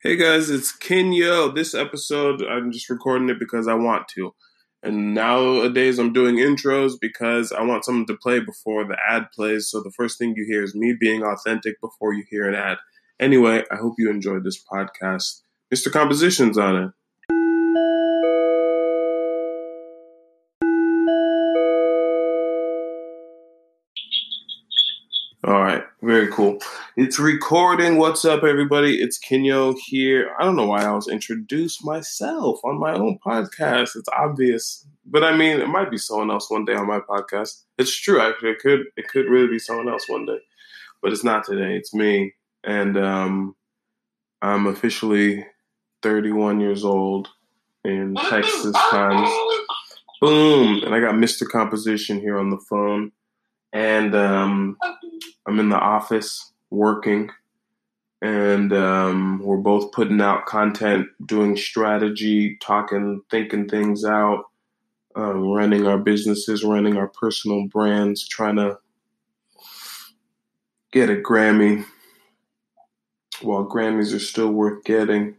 Hey guys, it's Kenyo. This episode, I'm just recording it because I want to. And nowadays, I'm doing intros because I want something to play before the ad plays. So the first thing you hear is me being authentic before you hear an ad. Anyway, I hope you enjoyed this podcast. Mr. Composition's on it. Very cool. It's recording. What's up, everybody? It's Kenyo here. I don't know why I was introduced myself on my own podcast. It's obvious, but I mean, it might be someone else one day on my podcast. It's true, actually. It could, it could really be someone else one day, but it's not today. It's me, and um, I'm officially 31 years old in Texas times. Boom, and I got Mr. Composition here on the phone and um, I'm in the office working, and um, we're both putting out content, doing strategy, talking, thinking things out, um, running our businesses, running our personal brands, trying to get a Grammy while Grammys are still worth getting,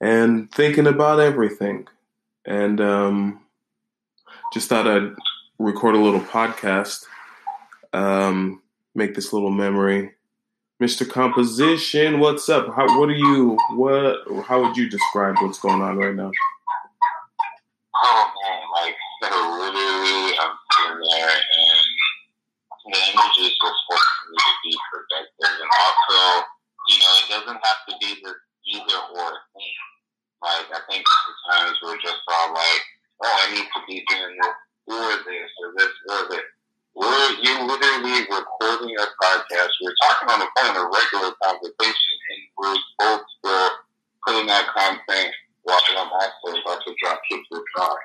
and thinking about everything. And um, just thought I'd record a little podcast um, make this little memory. Mr. Composition, what's up? How what are you what how would you describe what's going on right now? Oh man, like literally I'm sitting there and the energy is just forcing me to be productive and also, you know, it doesn't have to be this either or thing. Like I think sometimes we're just all like, Oh, I need to be doing this or this or this or this we're, you're literally recording a podcast. We're talking on the phone, a regular conversation, and we're both still putting that content while I'm actually about to drop kids with car.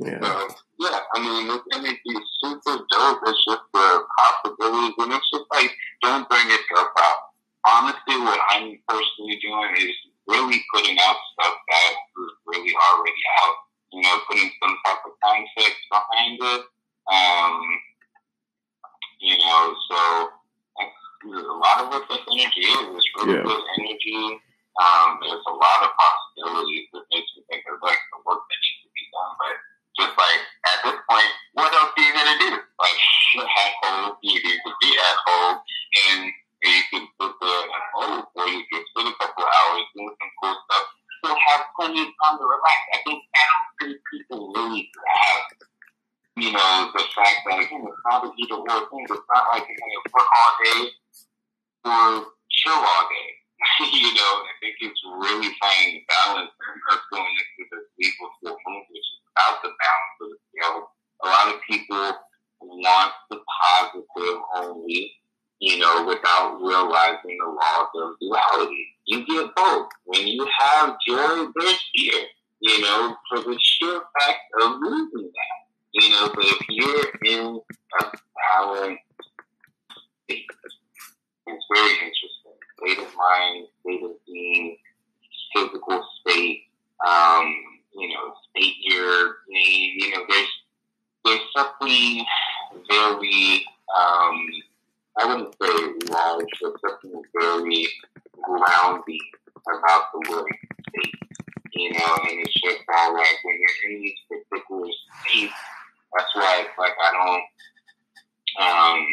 yeah. So, yeah, I mean, this energy is super dope. It's just the possibilities, and it's just like, don't bring yourself out. Honestly, what I'm personally doing is really putting out stuff that is really already out you know, putting some type of context behind it. Um, you know, so a lot of what this energy is. It's really yeah. good energy. Um, there's a lot of possibilities that makes me think of like the work that needs to be done. But just like at this point, what else are you gonna do? Like at home, you need to be at home, and you can put the home, or you can spend a couple hours doing some cool stuff. Still have plenty of time to relax. I think I don't think people really grasp, you know, the fact that again, it's not an either or thing. It's not like you're going to work all day or chill all day. you know, I think it's really finding balance and us going into this Libra full moon, which is about the balance of the scale. A lot of people want the positive only, you know, without realizing the laws of duality. You get both. When you have joy, there's fear you know, for the sheer fact of losing that. You know, but if you're in a balance state, it's very interesting. State of mind, state of being, physical state, um, you know, state your name, you know, there's there's something very um I wouldn't say large, but something grounding about the word state you know, and it's just all like when you're in these particular states, that's why it's like I don't, um,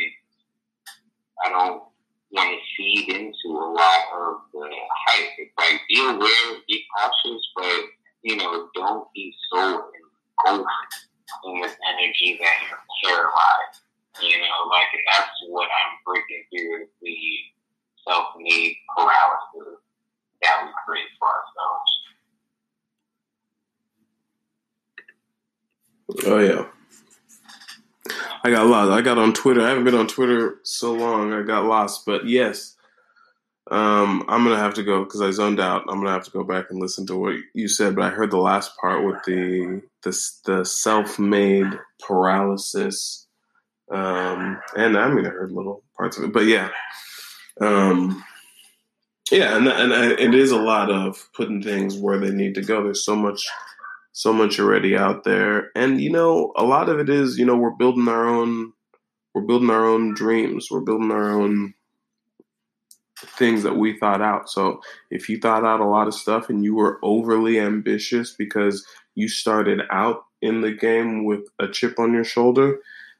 I don't want to feed into a lot of the hype. It's like be aware, be cautious, but you know, don't be so engulfed in this energy that you're paralyzed. You know, like, and that's what I'm breaking through the self-made paralysis that we create for ourselves. Oh yeah. I got lost. I got on Twitter. I haven't been on Twitter so long. I got lost, but yes, um, I'm gonna have to go because I zoned out. I'm gonna have to go back and listen to what you said. But I heard the last part with the the, the self-made paralysis, um, and I mean I heard little parts of it. But yeah, um, yeah, and and it is a lot of putting things where they need to go. There's so much so much already out there. And you know, a lot of it is, you know, we're building our own we're building our own dreams. We're building our own things that we thought out. So if you thought out a lot of stuff and you were overly ambitious because you started out in the game with a chip on your shoulder,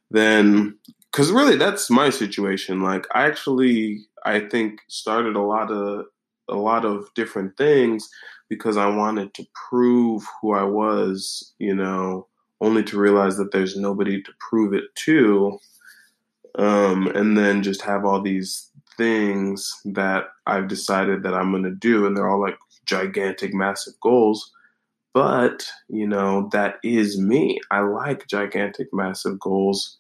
then because really that's my situation. Like I actually I think started a lot of a lot of different things because I wanted to prove who I was, you know, only to realize that there's nobody to prove it to. Um, and then just have all these things that I've decided that I'm going to do, and they're all like gigantic, massive goals. But, you know, that is me. I like gigantic, massive goals.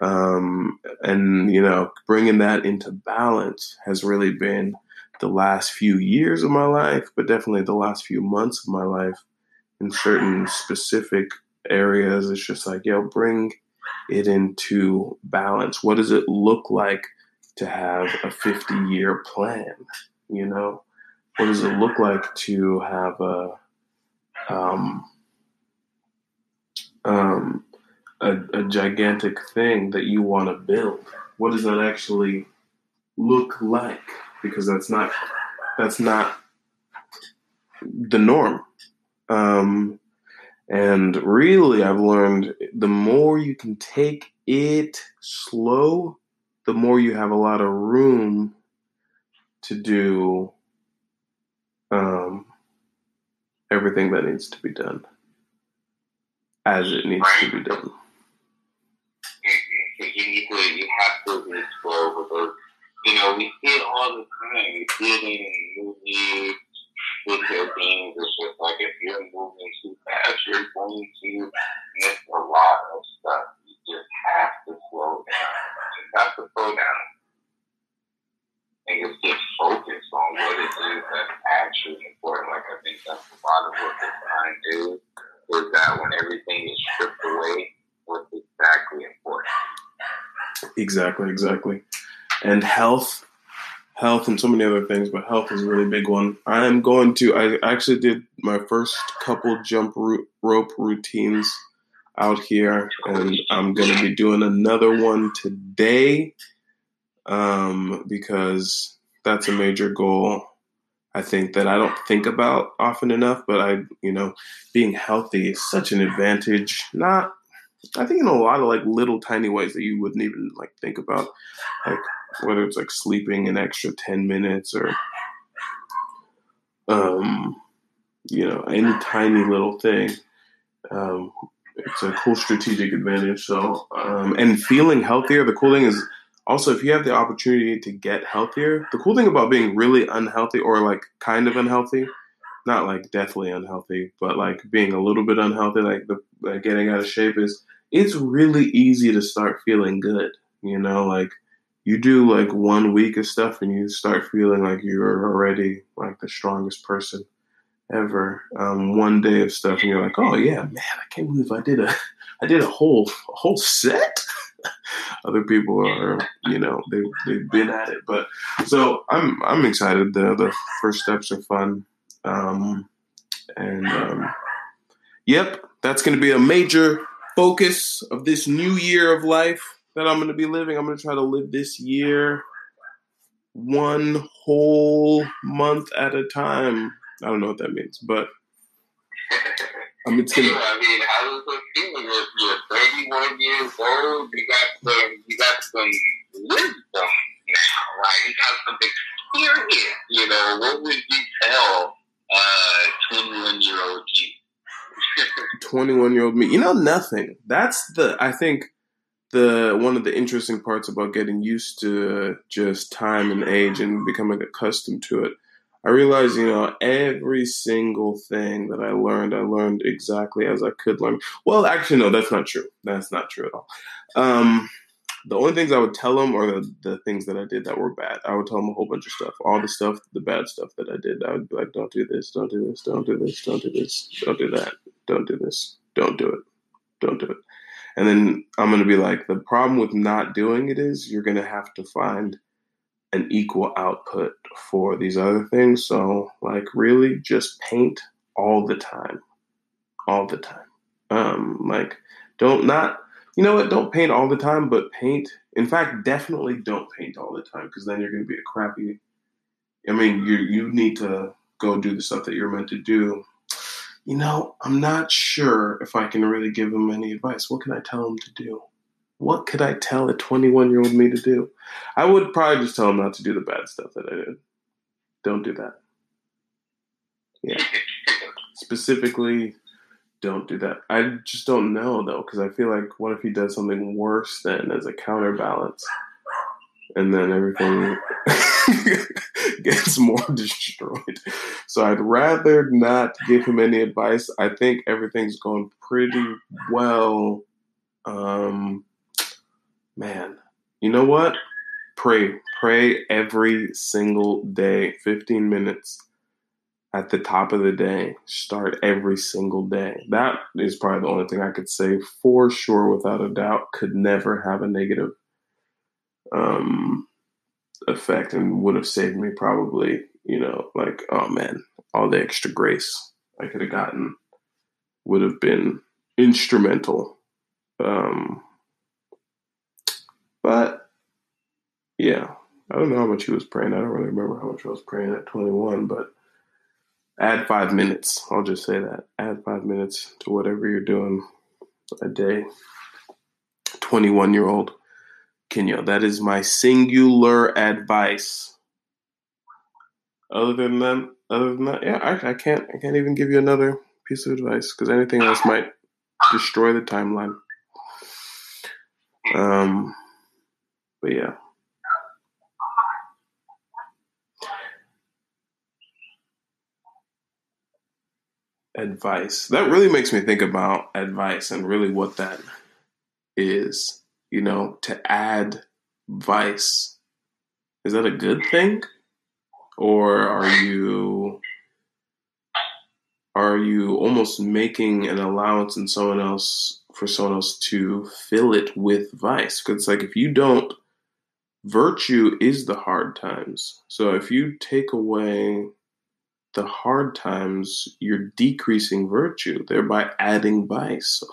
Um, and, you know, bringing that into balance has really been the last few years of my life, but definitely the last few months of my life in certain specific areas. It's just like, yo, bring it into balance. What does it look like to have a 50 year plan? You know, what does it look like to have a, um, um, a, a gigantic thing that you want to build? What does that actually look like? Because that's not that's not the norm. Um, and really, I've learned the more you can take it slow, the more you have a lot of room to do um, everything that needs to be done as it needs to be done. You have to be slow because, you know, we see it all the time. We see it in movies, video games. It's just like if you're moving too fast, you're going to miss a lot of stuff. You just have to slow down. You have to slow down and just get focused on what it is that's actually important. Like I think that's a lot of what the do is that when everything is stripped away, what's exactly important. Exactly, exactly. And health health and so many other things, but health is a really big one. I am going to, I actually did my first couple jump rope routines out here, and I'm going to be doing another one today um, because that's a major goal. I think that I don't think about often enough, but I, you know, being healthy is such an advantage. Not, I think in a lot of like little tiny ways that you wouldn't even like think about, like whether it's like sleeping an extra 10 minutes or um you know any tiny little thing um it's a cool strategic advantage. So um and feeling healthier the cool thing is also if you have the opportunity to get healthier the cool thing about being really unhealthy or like kind of unhealthy not like deathly unhealthy but like being a little bit unhealthy like the like getting out of shape is it's really easy to start feeling good you know like you do like one week of stuff and you start feeling like you're already like the strongest person ever. Um, one day of stuff and you're like, oh yeah, man, I can't believe I did a, I did a whole a whole set. Other people are, you know, they they've been at it, but so I'm I'm excited. The the first steps are fun, um, and um, yep, that's going to be a major focus of this new year of life that I'm going to be living. I'm going to try to live this year one whole month at a time. I don't know what that means, but I mean, it's gonna, I mean, how does it feel? You're, you're 31 years old. You got some, you got some wisdom now, right? You got some experience. You know, what would you tell uh, 21 year old you? 21 year old me. You know, nothing. That's the, I think, the one of the interesting parts about getting used to just time and age and becoming accustomed to it. I realized, you know, every single thing that I learned, I learned exactly as I could learn. Well, actually, no, that's not true. That's not true at all. Um, the only things I would tell them are the, the things that I did that were bad. I would tell them a whole bunch of stuff. All the stuff, the bad stuff that I did, I would be like, don't do this, don't do this, don't do this, don't do this, don't do that, don't do this, don't do it, don't do it. And then I'm going to be like, the problem with not doing it is you're going to have to find an equal output for these other things. So, like, really just paint all the time. All the time. Um, like, don't not, you know what, don't paint all the time, but paint. In fact, definitely don't paint all the time because then you're going to be a crappy I mean, you you need to go do the stuff that you're meant to do. You know, I'm not sure if I can really give him any advice. What can I tell him to do? What could I tell a 21 year old me to do? I would probably just tell him not to do the bad stuff that I did. Don't do that. Yeah. Specifically, don't do that. I just don't know though, because I feel like what if he does something worse then as a counterbalance? And then everything gets more destroyed. So I'd rather not give him any advice. I think everything's going pretty well. Um, man, you know what? Pray. Pray every single day, 15 minutes at the top of the day. Start every single day. That is probably the only thing I could say for sure, without a doubt, could never have a negative um, effect and would have saved me probably, you know, like, oh man, all the extra grace I could have gotten would have been instrumental. Um, but yeah, I don't know how much he was praying. I don't really remember how much I was praying at 21, but add five minutes. I'll just say that. Add five minutes to whatever you're doing a day. 21 year old Kenyo. That is my singular advice. Other than that, other than that, yeah, I, I can't. I can't even give you another piece of advice because anything else might destroy the timeline. Um, but yeah. advice. That really makes me think about advice and really what that is. You know, to add vice. Is that a good thing? Or are you are you almost making an allowance in someone else for someone else to fill it with vice? Because like if you don't virtue is the hard times. So if you take away the hard times, you're decreasing virtue, thereby adding vice.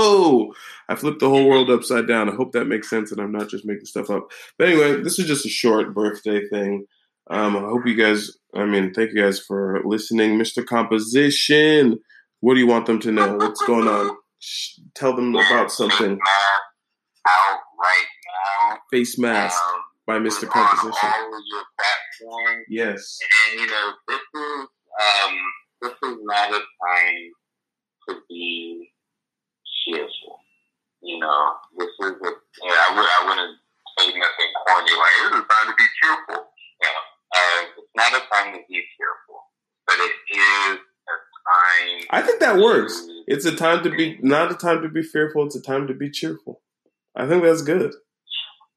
Oh, I flipped the whole world upside down. I hope that makes sense and I'm not just making stuff up. But anyway, this is just a short birthday thing. Um, I hope you guys, I mean, thank you guys for listening. Mr. Composition, what do you want them to know? What's going on? Tell them about something. Out right now. Face mask Um, by Mr. Composition. All of your platforms. Yes. And you know, this is um, this is not a time to be cheerful. You know, this is a. You know, I would I wouldn't say nothing corny like this is time to be cheerful. You know, uh, it's not a time to be cheerful, but it is a time. I think that works. It's a time to be not a time to be fearful, it's a time to be cheerful. I think that's good.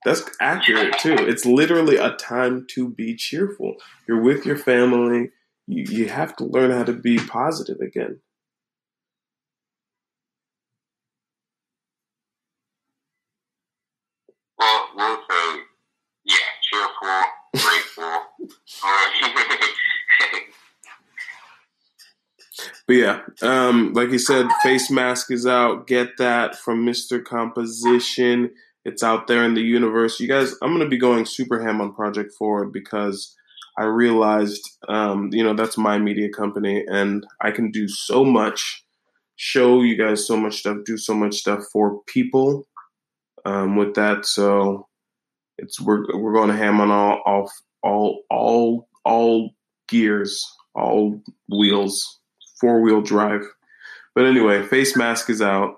That's accurate too. It's literally a time to be cheerful. You're with your family. You, you have to learn how to be positive again. Well, we'll say, yeah, cheerful, grateful. But yeah, um, like you said, face mask is out. Get that from Mr. Composition. It's out there in the universe. You guys, I'm gonna be going super ham on Project Forward because I realized, um, you know, that's my media company, and I can do so much, show you guys so much stuff, do so much stuff for people um, with that. So it's we're we're going to ham on all all all all all gears, all wheels, four wheel drive. But anyway, face mask is out.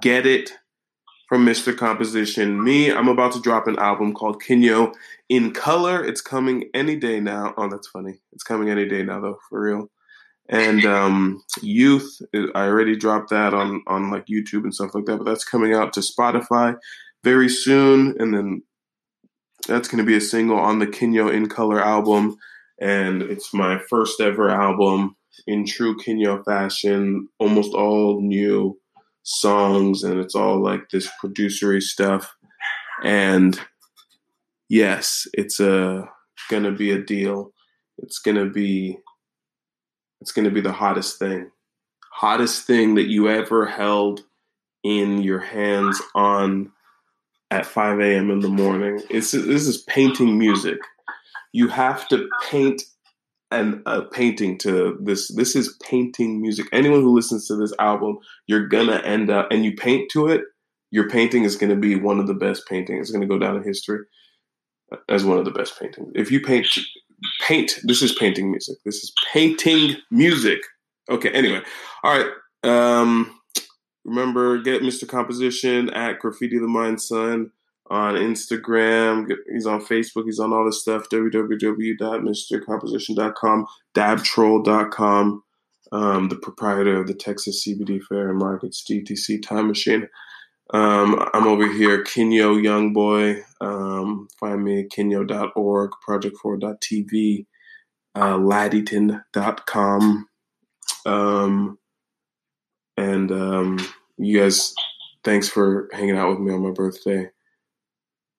Get it from Mr. Composition. Me, I'm about to drop an album called Kenyo in color. It's coming any day now. Oh, that's funny. It's coming any day now, though, for real. And um, Youth, I already dropped that on on like YouTube and stuff like that. But that's coming out to Spotify very soon, and then that's going to be a single on the Kenyo in color album. And it's my first ever album in true Kenyo fashion, almost all new songs, and it's all like this producery stuff. And yes, it's a gonna be a deal. It's gonna be it's gonna be the hottest thing. Hottest thing that you ever held in your hands on at 5 a.m. in the morning. It's this is painting music. You have to paint and a painting to this. This is painting music. Anyone who listens to this album, you're gonna end up and you paint to it. Your painting is gonna be one of the best paintings. It's gonna go down in history as one of the best paintings. If you paint, paint. This is painting music. This is painting music. Okay. Anyway, all right. Um, remember, get Mr. Composition at Graffiti the Mind Son on Instagram. He's on Facebook. He's on all this stuff. www.mrcomposition.com, dabtroll.com. Um, the proprietor of the Texas CBD Fair and Markets DTC Time Machine. Um, I'm over here, Kenyo Young Boy. Um, find me at kenyo.org, project4.tv, uh, laddyton.com. Um, and um, you guys, thanks for hanging out with me on my birthday.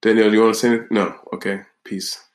Danielle, do you want to say anything? No. Okay. Peace.